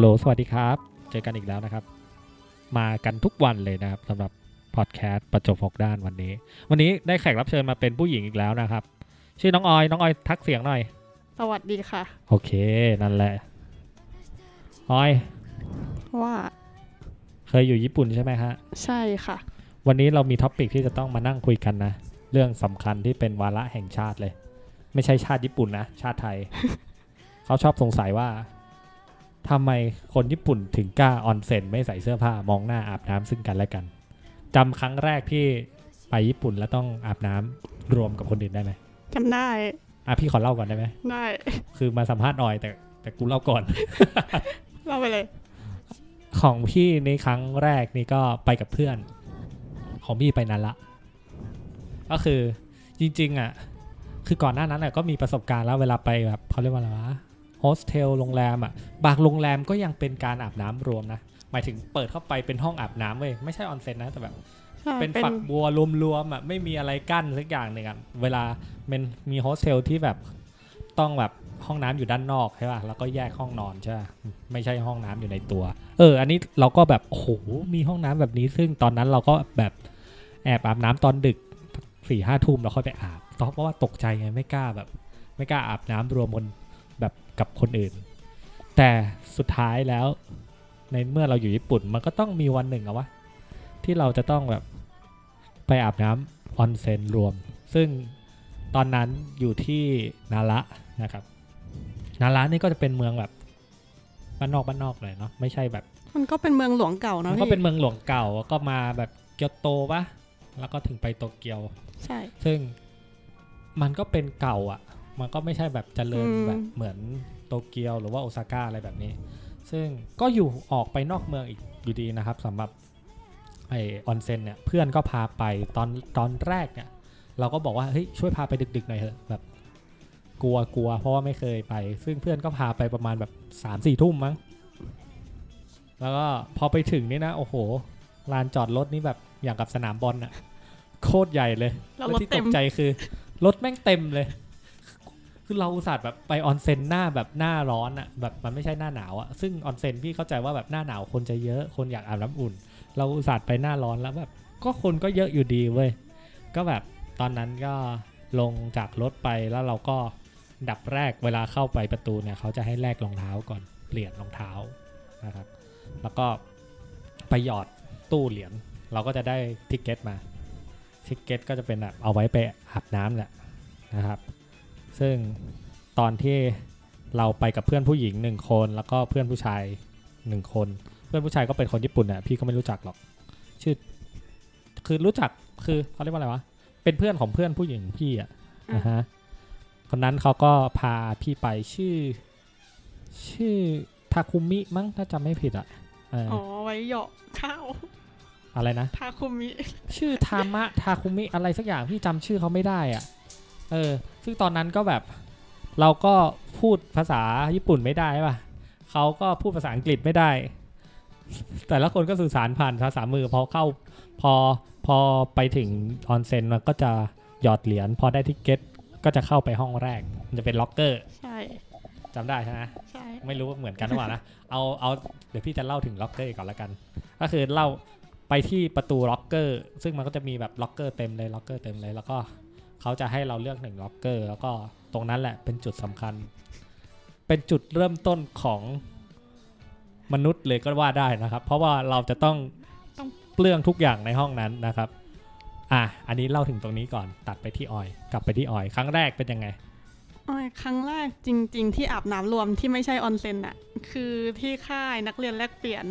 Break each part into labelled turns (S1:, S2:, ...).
S1: ฮัลโหลสวัสดีครับ เจอกันอีกแล้วนะครับ มากันทุกวันเลยนะครับสำหรับพอดแคสต์ประจบหกด้านวันนี้ วันนี้ได้แขกรับเชิญมาเป็นผู้หญิงอีกแล้วนะครับ ชื่อน้องออย น้องออยทักเสียงหน่อย
S2: สวัสดีค่ะ
S1: โอเค นั่นแหละ ออย
S2: ว่า
S1: เคยอยู่ญี่ปุ่นใช่ไหมฮะ
S2: ใช่ค่ะ
S1: วันนี้เรามี topic ที่จะต้องมานั่งคุยกันนะ เรื่องสำคัญที่เป็นวาระแห่งชาติเลย ไม่ใช่ชาติญี่ปุ่นนะ ชาติไทย เขาชอบสงสัยว่า ทำไมคนญี่ปุ่นถึงกล้าออนเซ็นไม่ใส่เสื้อผ้ามองหน้าอาบน้ำซึ่งกันและกันจำครั้งแรกที่ไปญี่ปุ่นแล้วต้องอาบน้ำรวมกับคนอื่นได้ไหม
S2: จำได้
S1: อะพี่ขอเล่าก่อนได้ไหม
S2: ได้
S1: คือมาสัมภาษณ์หน่อยแต่แต่กูเล่าก่อน
S2: เล่าไปเลย
S1: ของพี่ในครั้งแรกนี่ก็ไปกับเพื่อน ของพี่ไปนั้นละ ก็คือจริง ๆ อะ คือก่อนหน้านั้นอะก็มีประสบการณ์แล้วเวลาไปแบบเขาเรียกว่าอะไรวะ โฮสเทลโรงแรมอะบางโรงแรมก็ยังเป็นการอาบน้ำรวมนะ หมายถึงเปิดเข้าไปเป็นห้องอาบน้ำเว้ยไม่ใช่ออนเซ็นนะแต่แบบ
S2: ใช่
S1: เป็นฝักบัวรวมๆอะไม่มีอะไรกั้นสักอย่างหนึ่งอะเวลามันมีโฮสเทลที่แบบต้องแบบห้องน้ำอยู่ด้านนอกใช่ป่ะ แล้วก็แยกห้องนอนใช่ป่ะ ไม่ใช่ห้องน้ำอยู่ในตัว เออ อันนี้เราก็แบบ โอ้โห มีห้องน้ำแบบนี้ ซึ่งตอนนั้นเราก็แบบแอบอาบน้ำตอนดึกสี่ห้าทุ่มแล้วค่อยไปอาบเพราะว่าตกใจไง ไม่กล้าแบบ ไม่กล้าอาบน้ำรวมบน แบบกับคนอื่น แต่สุดท้ายแล้ว ในเมื่อเราอยู่ญี่ปุ่น มันก็ต้องมีวันหนึ่งอะวะที่เราจะต้องแบบไปอาบน้ำออนเซ็นรวม ซึ่งตอนนั้นอยู่ที่นาระนะครับ นาระนี่ก็จะเป็นเมืองแบบบ้านนอกบ้านนอกเลยเนาะไม่ใช่แบบ
S2: มันก็เป็นเมืองหลวงเก่า
S1: มั
S2: นะ
S1: น
S2: พี่
S1: ก็เป็นเมืองหลวงเก่าก็มาแบบเกียวโตปะแล้วก็ถึงไปโตเกียว
S2: ใช่
S1: ซึ่งมันก็เป็นเก่าอะ มันก็ไม่ใช่แบบเจริญ
S2: อืม
S1: แบบเหมือนโตเกียวหรือว่าโอซาก้าอะไรแบบนี้ ซึ่งก็อยู่ออกไปนอกเมืองอีกอยู่ดีนะครับสำหรับไอออนเซ็นเนี่ยเพื่อนก็พาไปตอนตอนแรกเนี่ย เราก็บอกว่าเฮ้ยช่วยพาไปดึกๆหน่อยเถอะแบบ กลัวกลัวเพราะว่าไม่เคยไป ซึ่งเพื่อนก็พาไปประมาณแบบสามสี่ทุ่มมั้งแล้วก็พอไปถึงนี่นะโอ้โหลานจอดรถนี่แบบอย่างกับสนามบอลอะโคตรใหญ่เลย
S2: เรา
S1: แล้ว
S2: รถ
S1: ที่ต
S2: เต็ม
S1: กใจคือ รถแม่งเต็มเลย คือเราอุตส่าห์แบบไปออนเซ็นหน้าแบบหน้าร้อนอะแบบมันไม่ใช่หน้าหนาวอะซึ่งออนเซ็นพี่เข้าใจว่าแบบหน้าหนาวคนจะเยอะคนอยากอาบน้ำอุ่น เราอุตส่าห์ไปหน้าร้อนแล้วแบบก็คนก็เยอะอยู่ดีเว้ยก็แบบตอนนั้นก็ลงจากรถไปแล้วเราก็ดับแรกเวลาเข้าไปประตูเนี่ยเขาจะให้แลกรองเท้าก่อนเปลี่ยนรองเท้านะครับ แล้วก็ไปหยอดตู้เหรียญเราก็จะได้ทิกเก็ตมาทิกเก็ตก็จะเป็นแบบเอาไว้ไปอาบน้ำแหละนะครับ ซึ่งตอนที่เราไปกับเพื่อนผู้หญิงหนึ่งคน แล้วก็เพื่อนผู้ชายหนึ่งคน เพื่อนผู้ชายก็เป็นคนญี่ปุ่นอะพี่ก็ไม่รู้จักหรอก ชื่อ คือรู้จักคือเขาเรียกว่าอะไรวะเป็นเพื่อนของเพื่อนผู้หญิงพี่อะนะฮะคนนั้นเขาก็พาพี่ไปชื่อ ชื่อทาคุมิมั้งถ้าจำไม่ผิดอะเอออ
S2: อ๋อไว้เหยาะข้าว
S1: อะไรนะ
S2: ทาคุมิ
S1: ชื่อทามะทาคุมิอะไรสักอย่างพี่จำชื่อเขาไม่ได้อะ เออ ซึ่งตอนนั้นก็แบบเราก็พูดภาษาญี่ปุ่นไม่ได้ป่ะเขาก็พูดภาษาอังกฤษไม่ได้ แต่ละคนก็สื่อสารผ่านภาษามือพอเข้าพอพอไปถึงออนเซ็นมันก็จะหยอดเหรียญพอได้ ticket ก็จะเข้าไปห้องแรก มันจะเป็นล็อกเกอร์
S2: ใช่
S1: จำได้ใช่ไหม
S2: ใช่
S1: ไม่รู้ว่าเหมือนกันหรือเปล่านะเอาเอาเดี๋ยวพี่จะเล่าถึงล็อกเกอร์ก่อนละกัน ก็คือเล่าไปที่ประตูล็อกเกอร์ ซึ่งมันก็จะมีแบบล็อกเกอร์เต็มเลยล็อกเกอร์เต็มเลยแล้วก็ เขาจะให้เราเลือกหนึ่งล็อกเกอร์แล้วก็ตรงนั้นแหละเป็นจุดสำคัญ เป็นจุดเริ่มต้นของมนุษย์เลยก็ว่าได้นะครับ เพราะว่าเราจะต้องเปลื้องทุกอย่างในห้องนั้นนะครับ อะอันนี้เล่าถึงตรงนี้ก่อนตัดไปที่ออย กลับไปที่ออย ครั้งแรกเป็นยังไง
S2: อ๋อครั้งแรกจริง ๆ ที่อาบน้ำรวมที่ไม่ใช่ออนเซ็นอะคือที่ค่ายนักเรียนแลกเปลี่ยน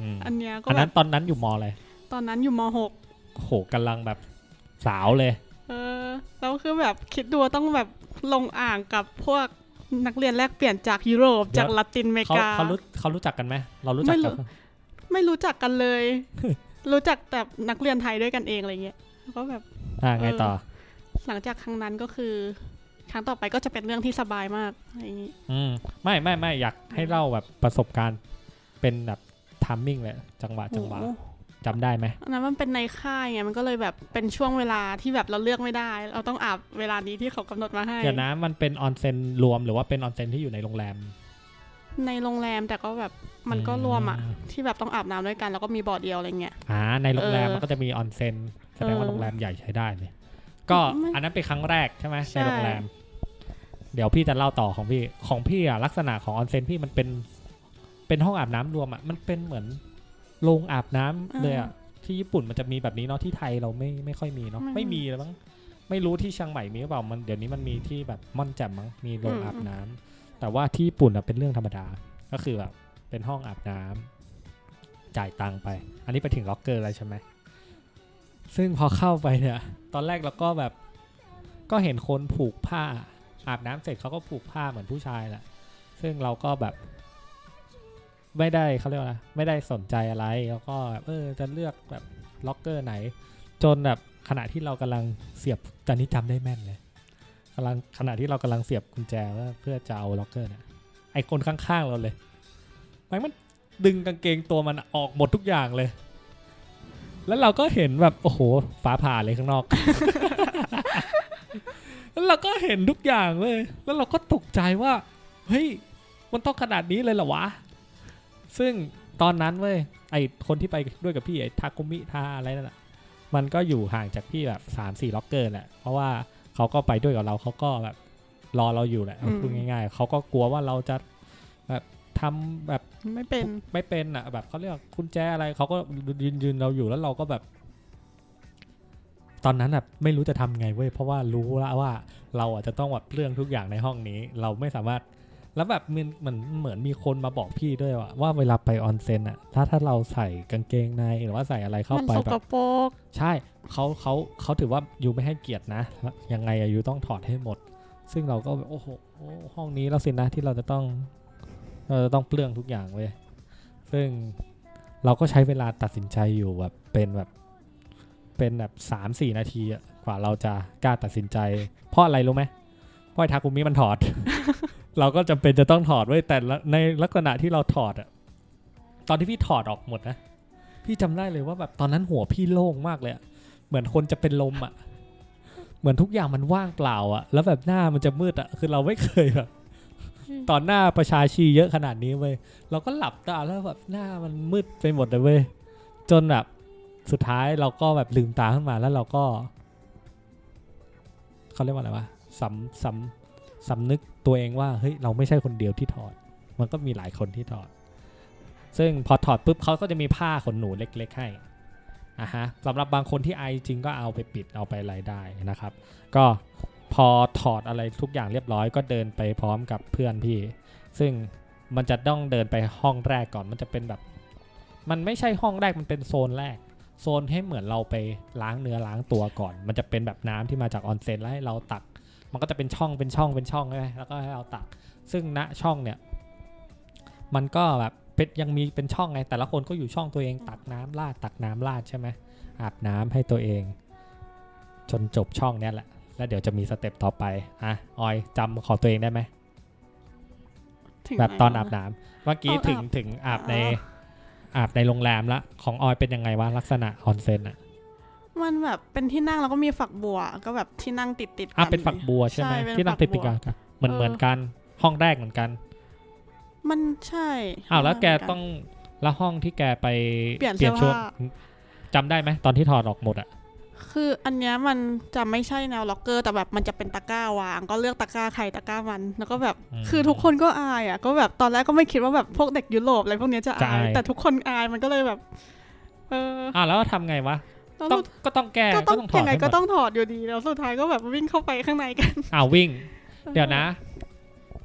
S1: อืม
S2: อันเนี้ยก็
S1: อัน
S2: แบ
S1: นั้น
S2: บ
S1: ตอนนั้นอยู่มอะไร
S2: ตอนนั้นอยู่มหก
S1: โหกำลังแบบสาวเลย
S2: เอออแล้วคือแบบคิดดูว่าต้องแบบลงอ่างกับพวกนักเรียนแลกเปลี่ยนจากยุโรป
S1: เดี๋ยว
S2: จากละตินอเมริ
S1: เขา
S2: กา
S1: เขารู้เขารู้จักกันไหมเรารู้จัก
S2: ไม่รู้
S1: กัน
S2: ไม่รู้จักกันเลย รู้จักแต่นักเรียนไทยด้วยกันเองอะไรเงี้ยแล้วก็แบบ
S1: อ่าไงต่อ
S2: หลังจากครั้งนั้นก็คือ ครั้งต่อไปก็จะเป็นเรื่องที่สบายมากอะไรอย่างนี้
S1: อืมไม่ไม่ไม่อยากให้เล่าแบบประสบการณ์เป็นแบบทามมิ่งเลยจังหวะจังหวะ
S2: โอ้โจำ
S1: ได้ไหม
S2: อันนั้นมันเป็นในค่ายไงมันก็เลยแบบเป็นช่วงเวลาที่แบบเราเลือกไม่ได้ เราต้องอาบเวลานี้ที่เขากำหนดมาให้
S1: เดี๋ยวนะมันเป็นออนเซ็นรวมหรือว่าเป็นออนเซ็นที่อยู่ในโรงแรม
S2: ในโรงแรมแต่ก็แบบมันก็รวมอะ
S1: อืม
S2: ที่แบบต้องอาบน้ำด้วยกันแล้วก็มีบ่อเดียวอะไรเงี้ย
S1: อ่าในโรงแรม
S2: เออ
S1: มันก็จะมีออนเซ็นแสดงว่า
S2: เออ
S1: โรงแรมใหญ่ใช้ได้เลยก็
S2: ไม่
S1: อันนั้นเป็นครั้งแรกใช่ไหม
S2: ใช่
S1: ในโรงแรม เดี๋ยวพี่จะเล่าต่อของพี่ของพี่อะลักษณะของออนเซ็นพี่มันเป็นเป็นห้องอาบน้ำรวมอะมันเป็นเหมือน โรงอาบน้ำเลยอะที่ญี่ปุ่นมันจะมีแบบนี้เนาะที่ไทยเราไม่ไม่ค่อยมีเนาะไม่มีเลยมั้งไม่รู้ที่เชียงใหม่มีหรือเปล่ามันเดี๋ยวนี้มันมีที่แบบม่อนแจ่มมั้งมีโรงอาบน้ำแต่ว่าที่ญี่ปุ่นอะเป็นเรื่องธรรมดาก็คือแบบเป็นห้องอาบน้ำจ่ายตังค์ไป อันนี้ไปถึงล็อกเกอร์แล้วใช่ไหมซึ่งพอเข้าไปเนี่ย ตอนแรกเราก็แบบ ก็เห็นคนผูกผ้าอาบน้ำเสร็จเขาก็ผูกผ้าเหมือนผู้ชายแหละซึ่งเราก็แบบ ไม่ได้เขาเรียกว่าอะไไม่ได้สนใจอะไร แล้วก็เออจะเลือกแบบล็อกเกอร์ไหน จนแบบขณะที่เรากำลังเสียบตอนนี้จำได้แม่นเลยกำลังขณะที่เรากำลังเสียบกุญแจเพื่อจะเอาล็อกเกอร์เนี่ยไอคนข้างๆเราเลยมันมันดึงกางเกงตัวมันออกหมดทุกอย่างเลย แล้วเราก็เห็นแบบโอ้โหฟ้าผ่าเลยข้างนอก แล้วเราก็เห็นทุกอย่างเลย แล้วเราก็ตกใจว่า เฮ้ย มันต้องขนาดนี้เลยเหรอวะ ซึ่งตอนนั้นเว้ยไอคนที่ไปด้วยกับพี่ไอทาคุมิทาอะไรนั่นแหละมันก็อยู่ห่างจากพี่แบบสามสี่ล็อกเกอร์แหละเพราะว่าเขาก็ไปด้วยกับเราเขาก็แบบรอเราอยู่แหละ
S2: อืม
S1: พูดง่ายๆเขาก็กลัวว่าเราจะแบบทำแบบ
S2: ไม่เป็น
S1: ไม่เป็นอะ แบบเขาเรียกกุญแจอะไรเขาก็ยืนยืนเราอยู่แล้วเราก็แบบ ตอนนั้นอะไม่รู้จะทำไงเว้ยเพราะว่ารู้แล้วว่า เราอะจะต้องแบบเรื่องทุกอย่างในห้องนี้ เราไม่สามารถ แล้วแบบมันเหมือนเหมือนมีคนมาบอกพี่ด้วยว่าว่าเวลาไปออนเซ็นอะถ้าถ้าเราใส่กางเกงในหรือว่าใส่อะไรเข้า
S2: มัน
S1: ไป
S2: ส
S1: แบ
S2: ก
S1: บ
S2: ปรก
S1: ใช่เขาเขาเขาถือว่ายูไม่ให้เกียรตินะ ยังไงอะยูต้องถอดให้หมด ซึ่งเราก็แบบโอ้โหห้องนี้แล้วสินะที่เราจะต้องเราจะต้องเปลืองทุกอย่างเว้ยซึ่งเราก็ใช้เวลาตัดสินใจอยู่แบบเป็นแบบเป็นแบบสามสี่นาทีอะกว่าเราจะกล้าตัดสินใจ เพราะอะไรรู้ไหมเพราะไอ้ทาคุมิมันถอด เราก็จำเป็นจะต้องถอดไว้ยแต่ละในลักษณะที่เราถอดอะตอนที่พี่ถอดออกหมดนะพี่จำได้เลยว่าแบบตอนนั้นหัวพี่โล่งมากเลยอะเหมือนคนจะเป็นลมอะเหมือนทุกอย่างมันว่างเปล่าอะแล้วแบบหน้ามันจะมืดอะคือเราไม่เคยแบบตอนหน้าประชาชีเยอะขนาดนี้เว้ยเราก็หลับตาแล้วแบบหน้ามันมืดไปหมดเลยเว้ยจนแบบสุดท้ายเราก็แบบลืมตาขึ้นมาแล้วเราก็เขาเรียกว่าอะไรวะสำสำ สำนึกตัวเองว่าเฮ้ยเราไม่ใช่คนเดียวที่ถอด มันก็มีหลายคนที่ถอด ซึ่งพอถอดปุ๊บเขาก็จะมีผ้าขนหนูเล็ก ๆ ให้อะฮะสำหรับบางคนที่ไอจริงก็เอาไปปิดเอาไปอะไรได้นะครับ ก็พอถอดอะไรทุกอย่างเรียบร้อยก็เดินไปพร้อมกับเพื่อนพี่ ซึ่งมันจะต้องเดินไปห้องแรกก่อนมันจะเป็นแบบ มันไม่ใช่ห้องแรกมันเป็นโซนแรก โซนให้เหมือนเราไปล้างเนื้อล้างตัวก่อน มันจะเป็นแบบน้ำที่มาจากออนเซ็นแล้วให้เราตัก มันก็จะเป็นช่องเป็นช่องเป็นช่องใช่ไหมแล้วก็ให้เราตัก ซึ่งณช่องเนี่ย มันก็แบบเป็นยังมีเป็นช่องไง แต่ละคนก็อยู่ช่องตัวเองตักน้ำราดตักน้ำราดใช่ไหมอาบน้ำให้ตัวเอง จนจบช่องเนี้ยแหละ แล้วเดี๋ยวจะมีสเต็ปต่อไปอะออยจำของตัวเองได้ไหม
S2: ถึง
S1: แบบตอน
S2: ไหวะ
S1: อาบน้ำเมื่อกี้
S2: ตอนอาบ
S1: ถึงถึงอาบใน
S2: อ๋อ
S1: อาบในโรงแรมละของออยเป็นยังไงวะลักษณะออนเซ็นอะ
S2: มันแบบเป็นที่นั่งแล้วก็มีฝักบัว ก็แบบที่นั่งติดติดๆกั
S1: อะเป็นฝักบัวใช่ไหม
S2: เป็น
S1: ที่นั่งติดติด
S2: ฝั
S1: กัน
S2: บัว
S1: เหมือน
S2: เออ
S1: เหมือนกัน ห้องแรกเหมือนกัน
S2: มันใช่
S1: อ้าวแล้วแก
S2: เหมืนน
S1: ต้องแล้วห้องที่แกไป
S2: เปลี่ยนเสื้อ
S1: ช่วง
S2: ผ้า
S1: จำได้ไหมตอนที่ถอดออกหมดอะ
S2: คืออันเนี้ยมันจะไม่ใช่แนวล็อกเกอร์ แต่แบบมันจะเป็นตะกร้าวาง ก็เลือกตะกร้าใครตะกร้ามัน แล้วก็แบบ
S1: อืม
S2: คือทุกคนก็อายอะ ก็แบบตอนแรกก็ไม่คิดว่าแบบพวกเด็กยุโรปอะไรพวกเนี้ยจะ
S1: จะ
S2: อาย
S1: อาย
S2: แต่ทุกคนอายมันก็เลยแบบ เออ
S1: อะแล้วทำไงวะ
S2: แล้ว
S1: ต้องก็ต้องแก้
S2: ก็ต้อง
S1: ถอ
S2: ยั
S1: ด
S2: งไง
S1: ให้ห
S2: ก็
S1: มด
S2: ต้องถอดอยู่ดีแล้วสุดท้ายก็แบบวิ่งเข้าไปข้างในกัน
S1: อ้าววิ่ง เดี๋ยวนะ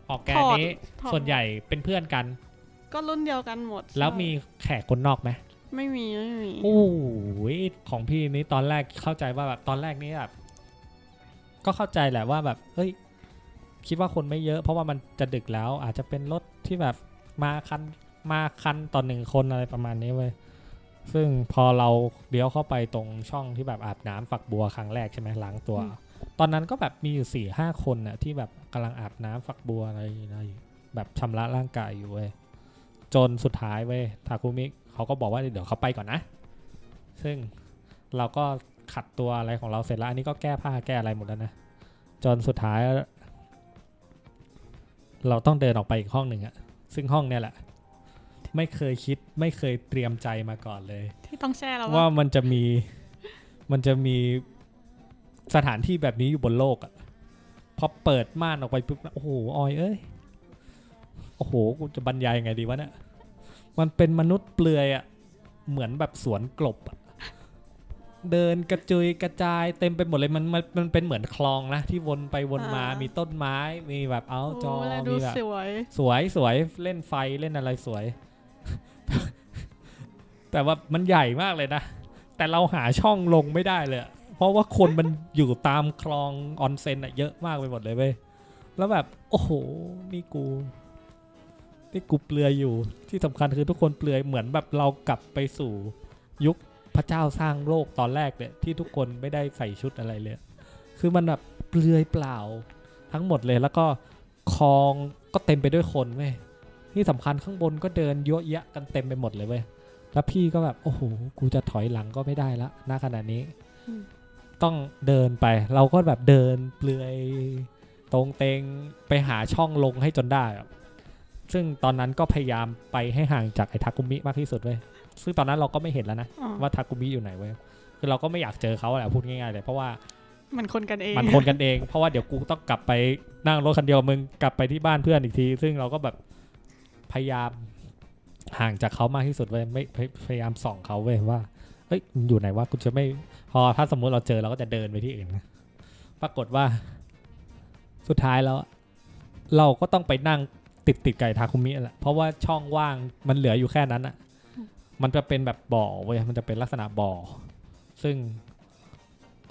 S1: ออกแกน
S2: ถอด
S1: นี้
S2: ถอด
S1: ส่วนใหญ่เป็นเพื่อนกัน
S2: ก็รุ่นเดียวกันหมด
S1: แล้ว
S2: ใช่
S1: มีแขกคนนอกไหม
S2: ไม่มีไม่มี
S1: โอ้ยของพี่นี้ตอนแรกเข้าใจว่าแบบตอนแรกนี้แบบก็เข้าใจแหละว่าแบบเฮ้ย คิดว่าคนไม่เยอะ เพราะว่ามันจะดึกแล้วอาจจะเป็นรถที่แบบมาคันมาคันต่อหนึ่งคนอะไรประมาณนี้เว้ย ซึ่งพอเราเลี้ยวเข้าไปตรงช่องที่แบบอาบน้ำฝักบัวครั้งแรกใช่ไหมล้างตัว ตอนนั้นก็แบบมีอยู่สี่ห้าคนน่ะที่แบบกำลังอาบน้ำฝักบัวอะไรอะไรแบบชำระร่างกายอยู่เว้ยจนสุดท้ายเว้ยทาคุมิเขาก็บอกว่าเดี๋ยวเขาไปก่อนนะ ซึ่งเราก็ขัดตัวอะไรของเราเสร็จแล้ว อันนี้ก็แก้ผ้าแก้อะไรหมดแล้วนะ จนสุดท้าย เราต้องเดินออกไปอีกห้องหนึ่งอะซึ่งห้องเนี่ยแหละ ไม่เคยคิดไม่เคยเตรียมใจมาก่อนเลย
S2: ที่ต้องแช่แล้ว
S1: ว่า
S2: ว่า
S1: มันจะมีมันจะมีสถานที่แบบนี้อยู่บนโลกอะพอเปิดม่านออกไปปุ๊บนะโอ้โหออยเอ้ยโอ้โหกูจะบรรยายยังไงดีวะเนี่ยมันเป็นมนุษย์เปลือยอะเหมือนแบบสวนกลบอะเดินกระจุยกระจายเต็มไปหมดเลยมันมันมันเป็นเหมือนคลองนะ ที่วนไปวนมามีต้นไม้มีแบบเอาจอ
S2: โแล้วดู
S1: มีแบบ
S2: สวย
S1: สวยสวยเล่นไฟเล่นอะไรสวย แต่ว่ามันใหญ่มากเลยนะ แต่เราหาช่องลงไม่ได้เลย เพราะว่าคนมันอยู่ตามคลองออนเซ็นอะเยอะมากไปหมดเลยเว้ย แล้วแบบ โอ้โห นี่กู นี่กูเปลือยอยู่ ที่สำคัญคือทุกคนเปลือยเหมือนแบบเรากลับไปสู่ยุคพระเจ้าสร้างโลกตอนแรกเนี่ยที่ทุกคนไม่ได้ใส่ชุดอะไรเลย คือมันแบบเปลือยเปล่าทั้งหมดเลยแล้วก็คลองก็เต็มไปด้วยคนเว้ย ที่สำคัญข้างบนก็เดินเยอะแยะกันเต็มไปหมดเลยเว้ยแล้วพี่ก็แบบโอ้โหกูจะถอยหลังก็ไม่ได้ละณขณะนี้
S2: อืม
S1: ต้องเดินไป เราก็แบบเดินเปลือยตรงเตงไปหาช่องลงให้จนได้อะซึ่งตอนนั้นก็พยายามไปให้ห่างจากไอ้ทากุมิมากที่สุดเว้ยซึ่งตอนนั้นเราก็ไม่เห็นแล้วนะ
S2: อ๋อ
S1: ว่าทากุมิอยู่ไหนเว้ยคือเราก็ไม่อยากเจอเขาแหละพูดง่ายๆเลยเพราะว่า
S2: มันคนกันเอง
S1: มันคนกันเอง เพราะว่าเดี๋ยวกูต้องกลับไปนั่งรถคันเดียวมึงกลับไปที่บ้านเพื่อนอีกที ซึ่งเราก็แบบ พยายามห่างจากเขามากที่สุดเว้ยไม่พยายามส่องเขาเว้ยว่าเอ้ยอยู่ไหนวะกูจะไม่พอถ้าสมมุติเราเจอเราก็จะเดินไปที่อื่นนะปรากฏว่า สุดท้ายแล้ว เราก็ต้องไปนั่งติดติดไก่ทาคุมิแหละเพราะว่าช่องว่างมันเหลืออยู่แค่นั้นอะมันจะเป็นแบบบ่อเว้ยมันจะเป็นลักษณะบ่อ ซึ่ง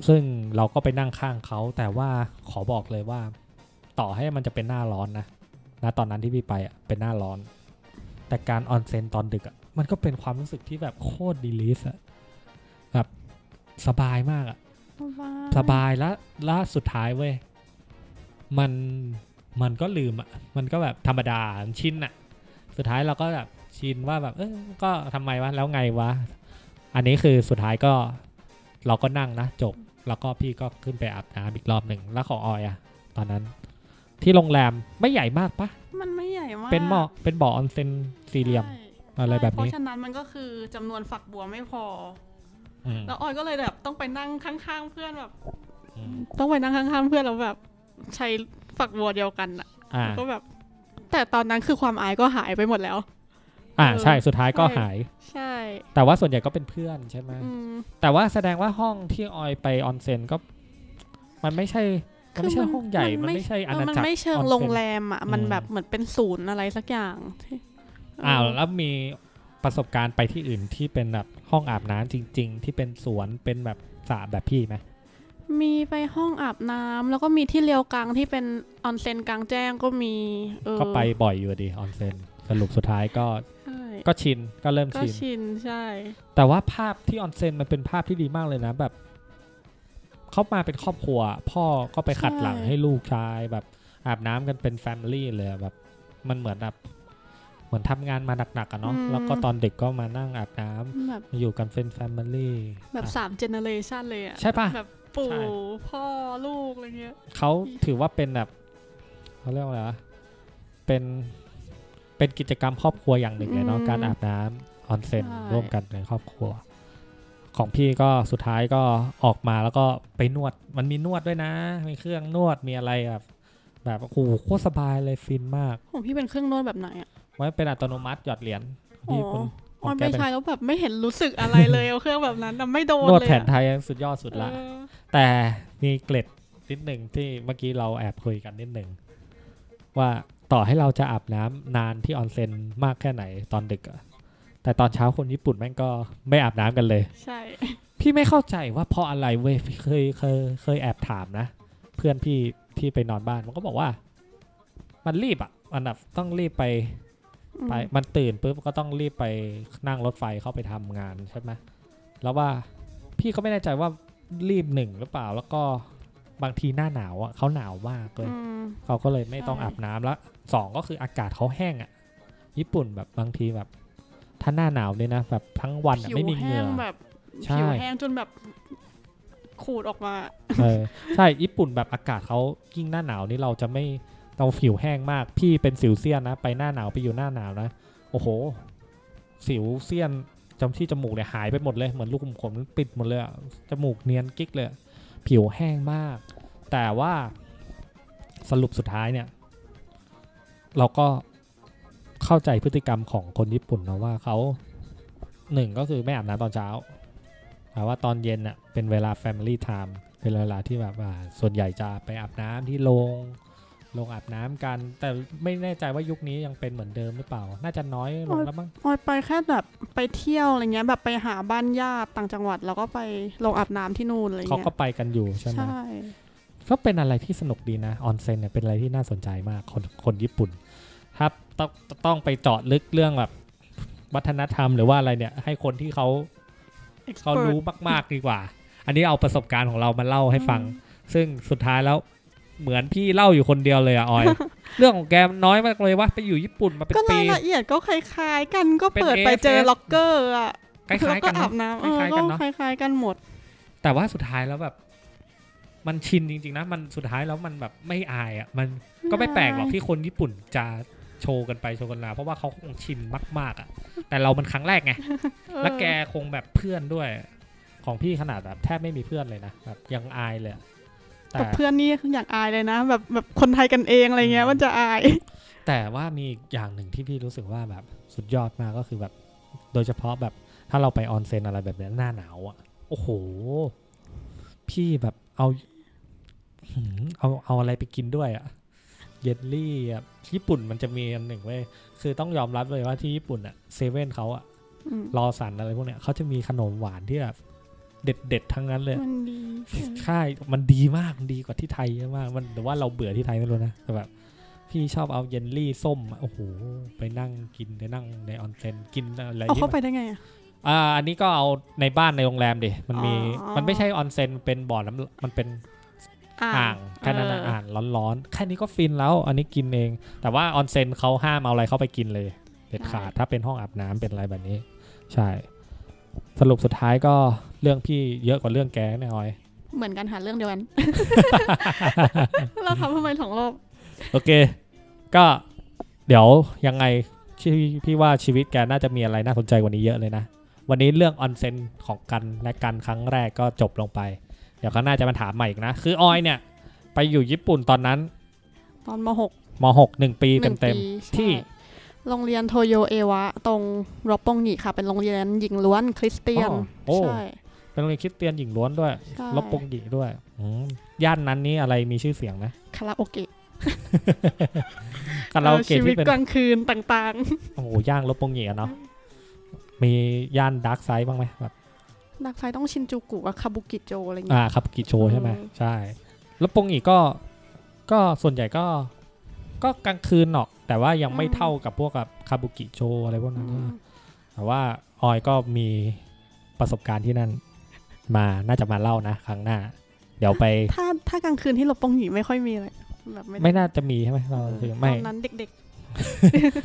S1: ซึ่งเราก็ไปนั่งข้างเขาแต่ว่าขอบอกเลยว่า ต่อให้มันจะเป็นหน้าร้อนนะ นะตอนนั้นที่พี่ไปอะเป็นหน้าร้อน แต่การออนเซนตอนดึกอะมันก็เป็นความรู้สึกที่แบบโคตรดีลิสอะแบบสบายมากอะสบายแล้วแล้วสุดท้ายเว้ยมันมันก็ลืมอะมันก็แบบธรรมดาชินอะสุดท้ายเราก็แบบชินว่าแบบ เออก็ทำไมวะแล้วไงวะ อันนี้คือสุดท้ายก็ เราก็นั่งนะจบ แล้วก็พี่ก็ขึ้นไปอาบน้ำอีกรอบหนึ่งแล้วของออยอะตอนนั้น ที่โรงแรมไม่ใหญ่มากปะ
S2: มันไม่ใหญ่มาก
S1: เป็นหมอกเป็นบ่อออนเซ็นสี่เหลี่ยม
S2: ใช่
S1: อะไรแบบนี้
S2: เพราะฉะนั้นมันก็คือจำนวนฝักบัวไม่พอ
S1: อืม
S2: แล้วออยก็เลยแบบต้องไปนั่งข้างๆเพื่อนแบบ
S1: อืม
S2: ต้องไปนั่งข้างๆเพื่อนแล้วแบบใช้ฝักบัวเดียวกันอะ
S1: อ่า
S2: ก็แบบ แต่ตอนนั้นคือความอายก็หายไปหมดแล้ว
S1: อ่า
S2: เออ
S1: ใช่สุดท้ายก็
S2: ใช่
S1: หาย
S2: ใช่
S1: แต่ว่าส่วนใหญ่ก็เป็นเพื่อนใช่ไหม
S2: อืม
S1: แต่ว่าแสดงว่าห้องที่ออยไปออนเซ็นก็ มันไม่ใช่ มันไม่ใช่ห้องใหญ่มันไม่ใช่อาณา
S2: มัน
S1: จักร
S2: ไม่เชิง
S1: ออนซ็น
S2: โรงแรมอะมัน
S1: อืม
S2: แบบเหมือนเป็นศูนย์อะไรสักอย่างที่เอ้า
S1: วแล้วมีประสบการณ์ไปที่อื่นที่เป็นแบบห้องอาบน้ำจริง ๆ ที่เป็นสวนเป็นแบบสระแบบพี่ไหม
S2: มีไปห้องอาบน้ำแล้วก็มีที่เรียวกังที่เป็นออนเซ็นกลางแจ้งก็มีเออ
S1: ก็ไปบ่อยอยู่ดีออนเซ็นสรุปสุดท้ายก็
S2: ใช่
S1: ก็ชินก็เริ่ม
S2: ก็
S1: ชิน
S2: ชินใช่
S1: แต่ว่าภาพที่ออนเซ็นมันเป็นภาพที่ดีมากเลยนะ แบบ เขามาเป็นครอบครัว พ่อก็ไปขัดหลังให้ลูกชายแบบอาบน้ำกันเป็น family เลยอะแบบ มันเหมือนแบบเหมือนทำงานมาหนักๆอะเนาะแล้วก็ตอนเด็กก็มานั่งอาบน้ำ
S2: แบบ
S1: มาอยู่กันเป็นแฟมิลี่
S2: แบบสามเจเนเรชันเลยอะ
S1: ใช่ปะ
S2: แบบปู่
S1: ใช่
S2: พ่อลูกอะไรเงี้ย
S1: เขาถือว่าเป็นแบบเขาเรียกว่าอะไรวะเป็นเป็นกิจกรรมครอบครัวอย่างหนึ่งเลยเนาะการอาบน้ำออนเซ็นร่วมกันในครอบครัว ของพี่ก็สุดท้ายก็ออกมาแล้วก็ไปนวดมันมีนวดด้วยนะ มีเครื่องนวดมีอะไรแบบแบบโอ้โหโคตรสบายเลยฟินมาก
S2: ของพี่เป็นเครื่องนวดแบบไหนอะ
S1: ไว้เป็นอัตโนมัติหยอดเหรียญ
S2: อ๋
S1: พี่
S2: อ
S1: คุณ
S2: ออน
S1: แก
S2: ไม่
S1: เป็น
S2: ใช้แล้วแบบไม่เห็นรู้สึกอะไรเลยเอาเครื่องแบบนั้นน่ะไม่โดน
S1: นวด
S2: เลย
S1: แผน
S2: อะ
S1: ไทยสุดยอดสุดละ
S2: เออ
S1: แต่มีเกล็ดนิดหนึ่งที่เมื่อกี้เราแอบคุยกันนิดหนึ่งว่าต่อให้เราจะอาบน้ำนานที่ออนเซ็นมากแค่ไหนตอนดึกอะ แต่ตอนเช้าคนญี่ปุ่นแม่งก็ไม่อาบน้ำกันเลย
S2: ใช่
S1: พี่ไม่เข้าใจว่าเพราะอะไรเว้ยเคยเคยเคยแอบถามนะ เพื่อนพี่ที่ไปนอนบ้านมันก็บอกว่า มันรีบอะมันแบบต้องรีบไป
S2: อืม
S1: ไป มันตื่นปุ๊บก็ต้องรีบไปนั่งรถไฟเข้าไปทำงานใช่ไหมแล้วว่าพี่ก็ไม่แน่ใจว่ารีบหนึ่งหรือเปล่าแล้วก็บางทีหน้าหนาวอะเขาหนาวมากเลย
S2: อืม
S1: เขาก็เลยไม่ต้อง
S2: ใช่
S1: อาบน้ำแล้วสองก็คืออากาศเขาแห้งอะ ญี่ปุ่นแบบบางทีแบบ ถ้าหน้าหนาวเนี่ยนะแบบทั้งวันอะ
S2: ผิว
S1: ไม่มีเห
S2: แห้
S1: งื่
S2: ง
S1: อ
S2: แบบ
S1: ใช่
S2: ผิวแห้งจนแบบขูดออกมา
S1: เออใช่ญี่ปุ่นแบบอากาศเขายิ่งหน้าหนาวนี่เราจะไม่เราผิวแห้งมาก พี่เป็นสิวเซียนนะ ไปหน้าหนาวไปอยู่หน้าหนาวนะ โอ้โห สิวเซียนจำที่จมูกเนี่ยหายไปหมดเลยเหมือนลูกขุมขนปิดหมดเลยอะจมูกเนียนกิ๊กเลย ผิวแห้งมาก แต่ว่าสรุปสุดท้ายเนี่ย เราก็ เข้าใจพฤติกรรมของคนญี่ปุ่นนะว่าเขาหนึ่งก็คือไม่อาบน้ำตอนเช้าแต่ว่าตอนเย็นน่ะเป็นเวลา Family Time เป็นเวลาที่แบบว่าส่วนใหญ่จะไปอาบน้ำที่โรงโรงอาบน้ำกัน แต่ไม่แน่ใจว่ายุคนี้ยังเป็นเหมือนเดิมหรือเปล่า น่าจะน้อยลงแล้วมั้ง
S2: ออยไปแค่แบบไปเที่ยวอะไรเงี้ยแบบไปหาบ้านญาติต่างจังหวัด แล้วก็ไปลงอาบน้ำที่นู่นอะไร
S1: เขา
S2: เงี้
S1: ก็
S2: ย
S1: ไปกันอยู่ใช่ไหม
S2: ใช่
S1: ก็เป็นอะไรที่สนุกดีนะออนเซ็นเนี่ยเป็นอะไรที่น่าสนใจมากคนคนญี่ปุ่นถ้า ต้องต้องไปเจาะลึกเรื่องแบบวัฒนธรรมหรือว่าอะไรเนี่ย ให้คนที่เขาเขา
S2: Expert
S1: รู้มาก ๆ ดีกว่า อันนี้เอาประสบการณ์ของเรามาเล่าให้ฟัง ซึ่งสุดท้ายแล้วเหมือนพี่เล่าอยู่คนเดียวเลยอะออย เรื่องของแกมันน้อยมากเลยว่าไปอยู่ญี่ปุ่นมาเป็น
S2: ก็
S1: ปี
S2: รายละเอียดก็คล้ายๆกันก็
S1: เป็น
S2: เปิดไปเจอ
S1: AFS
S2: ล็อกเกอร์อะ
S1: คล้ายๆ
S2: แล้ว
S1: กั
S2: ก็
S1: น
S2: อา
S1: เนาะ
S2: บน้ำเออ
S1: คล้ายๆ
S2: ก็
S1: กันเนอะ
S2: คล้ายๆกันหมด
S1: แต่ว่าสุดท้ายแล้วแบบ มันชินจริง ๆ นะ มันสุดท้ายแล้วมันแบบไม่อายอะมันก็ไม่แปลกหรอกที่คนญี่ปุ่นจะโชว์กันไปโชว์กันมาเพราะว่าเขาคงชินมาก ๆอะ แต่เรามันครั้งแรกไง แล้วแกคงแบบเพื่อนด้วย ของพี่ขนาดแบบแทบไม่มีเพื่อนเลยนะแบบยังอายเลยอะแต่
S2: กับเพื่อนนี่อยากอายเลยนะ แบบแบบคนไทยกันเองอะไรเงี้ย
S1: อืม
S2: มันจะอาย
S1: แต่ว่ามีอีกอย่างหนึ่งที่พี่รู้สึกว่าแบบสุดยอดมากก็คือแบบ โดยเฉพาะแบบถ้าเราไปออนเซ็นอะไรแบบเนี้ยหน้าหนาวอะโอ้โห พี่แบบเอาหืมเอาเอาอะไรไปกินด้วยอะ เยลลี่อะญี่ปุ่นมันจะมีอันหนึ่งเว้ยคือต้องยอมรับเลยว่าที่ญี่ปุ่นอะเซเว่นเขาอะ
S2: อืม
S1: Lawson อะไรพวกเนี้ยเขาจะมีขนมหวานที่แบบเด็ดเด็ดๆทั้งนั้นเลย
S2: มันดี
S1: ใช่มันดีมากมันดีกว่าที่ไทยเยอะมากมันแต่ว่าเราเบื่อที่ไทยไม่รู้นะแต่แบบพี่ชอบเอาเยลลี่ส้มอะโอ้โหไปนั่งกินไปนั่งในออนเซ็นกินอะไร
S2: เอา
S1: ที่
S2: เข้าไป
S1: มัน
S2: ได้ไงอะ
S1: อ่าอันนี้ก็เอาในบ้านในโรงแรมดิมันมี
S2: อ๋อ
S1: มันไม่ใช่ออนเซ็นเป็นบ่อน้ำมันเป็น อ่างแค่นั้นนะ
S2: เอออ่
S1: อ่างร้อนๆ แค่นี้ก็ฟินแล้ว อันนี้กินเอง แต่ว่าออนเซ็นเขาห้ามเอาอะไรเข้าไปกินเลย เด็ดขาดถ้าเป็นห้องอาบน้ำเป็นอะไรแบบนี้ ใช่ สรุปสุดท้ายก็เรื่องพี่เยอะกว่าเรื่องแกแน่ออย
S2: เหมือนกันหาเรื่องเดียวกัน เราทำทำไมสองรอบ
S1: โอเค ก็เดี๋ยวยังไงพี่พี่ว่าชีวิตแกน่าจะมีอะไรน่าสนใจกว่านี้เยอะเลยนะ วันนี้เรื่องออนเซนของกันและกันครั้งแรกก็จบลงไป เดี๋ยวเขาน่าจะมาถามใหม่อีกนะ คือออยเนี่ย ไปอยู่ญี่ปุ่นตอนนั้น
S2: ตอนมหก
S1: มหกหนึ่งปี
S2: หนึ่ง
S1: เต็ม
S2: ปี
S1: ๆที่
S2: ใช่โรงเรียนโทโยเอวะ ตรงรอบปงหงิค่ะ เป็นโรงเรียนหญิงล้วนคริสเตียน
S1: อ๋อโอ้
S2: ใช่
S1: เป็นโรงเรียนคริสเตียนหญิงล้วนด้วย
S2: ใช่
S1: ลบปงหญิด้วยอืมย่านนั้นนี้อะไรมีชื่อเสียงนะ
S2: คาราโอเกะ
S1: คาราโอเกะ
S2: ชีวิ
S1: ที่
S2: ต
S1: เป็น
S2: กลางคืนต่าง
S1: โอ้โหย่างลบปงหญิอะเนาะมีย่านดาร์กไซด์บ้างไหมแบบ
S2: ๆนักไฟต้องชินจูกุกับคาบุกิโจอะไร
S1: อ่า
S2: เงี้ย
S1: คาบุกิโชใช่ไหม
S2: อืม
S1: ใช่ แล้วปงอีกก็ก็ส่วนใหญ่ก็ ก็กลางคืนหรอก แต่ว่ายังไม่เท่ากับพวกกับคาบุกิโชอะไรพวกนั้น
S2: อืม
S1: แต่ว่าออยก็มีประสบการณ์ที่นั่น มาน่าจะมาเล่านะ ครั้งหน้า เดี๋ยวไป
S2: ถ้าถ้ากลางคืนที่รอบปงหงิไม่ค่อยมีอะไรแบบไม่
S1: ไม่น่าจะมีใช่ไหมเราคือ
S2: ต
S1: ไม่
S2: อนนั้นเด็ก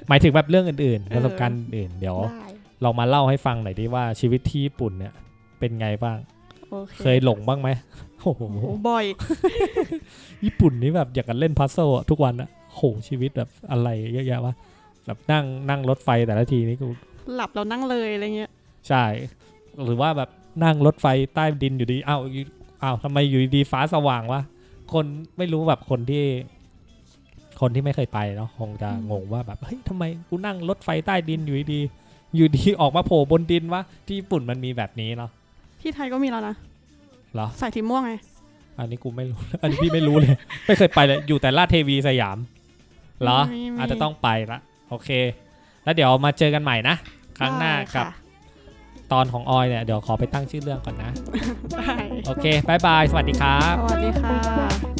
S1: หมายถึงแบบเรื่องอื่นๆ
S2: เออ
S1: ประสบการณ์อื่นๆเดี๋ยว
S2: ๆได้
S1: ลองมาเล่าให้ฟังหน่อยดิว่าชีวิตที่ญี่ปุ่นเนี่ย เป็นไงบ้าง
S2: โอเค
S1: เคยหลงบ้างไหมโอ้โห
S2: โอ้โหบ่อย
S1: ญี่ปุ่นนี่แบบอยากกันเล่นพัซเซิลอะทุกวันอะโหชีวิตแบบอะไรเยอะแยะวะแบบนั่งนั่งรถไฟแต่ละทีนี่กู
S2: หลับเรานั่งเลยอะไรเงี้ย
S1: ใช่ หรือว่าแบบนั่งรถไฟใต้ดินอยู่ดีอ้าวอยู่อ้าวทำไมอยู่ดีๆฟ้าสว่างวะคนไม่รู้แบบคนที่ คนที่ไม่เคยไปเนาะคงจะงงว่าแบบเฮ้ยทำไมกูนั่งรถไฟใต้ดินอยู่ดีๆอยู่ดีออกมาโผล่บนดินวะที่ญี่ปุ่นมันมีแบบนี้เนาะ
S2: ที่ไทยก็มีแล้วนะ
S1: เหรอ
S2: ใส่ทีม่วงไง
S1: อันนี้กูไม่รู้ อันนี้พี่ไม่รู้เลย ไม่เคยไปเลย อยู่แต่ลาดเทวีสยามเหรอ
S2: มีมี
S1: อาจจะต้องไปละ โอเค แล้วเดี๋ยวมาเจอกันใหม่นะ ครั้งหน้า
S2: ได้
S1: กับ
S2: ค่ะ
S1: ตอนของออยเนี่ย เดี๋ยวขอไปตั้งชื่อเรื่องก่อนนะ
S2: ได้
S1: โอเคบายบาย สวัสดีครับ
S2: สวัสดีค่ะ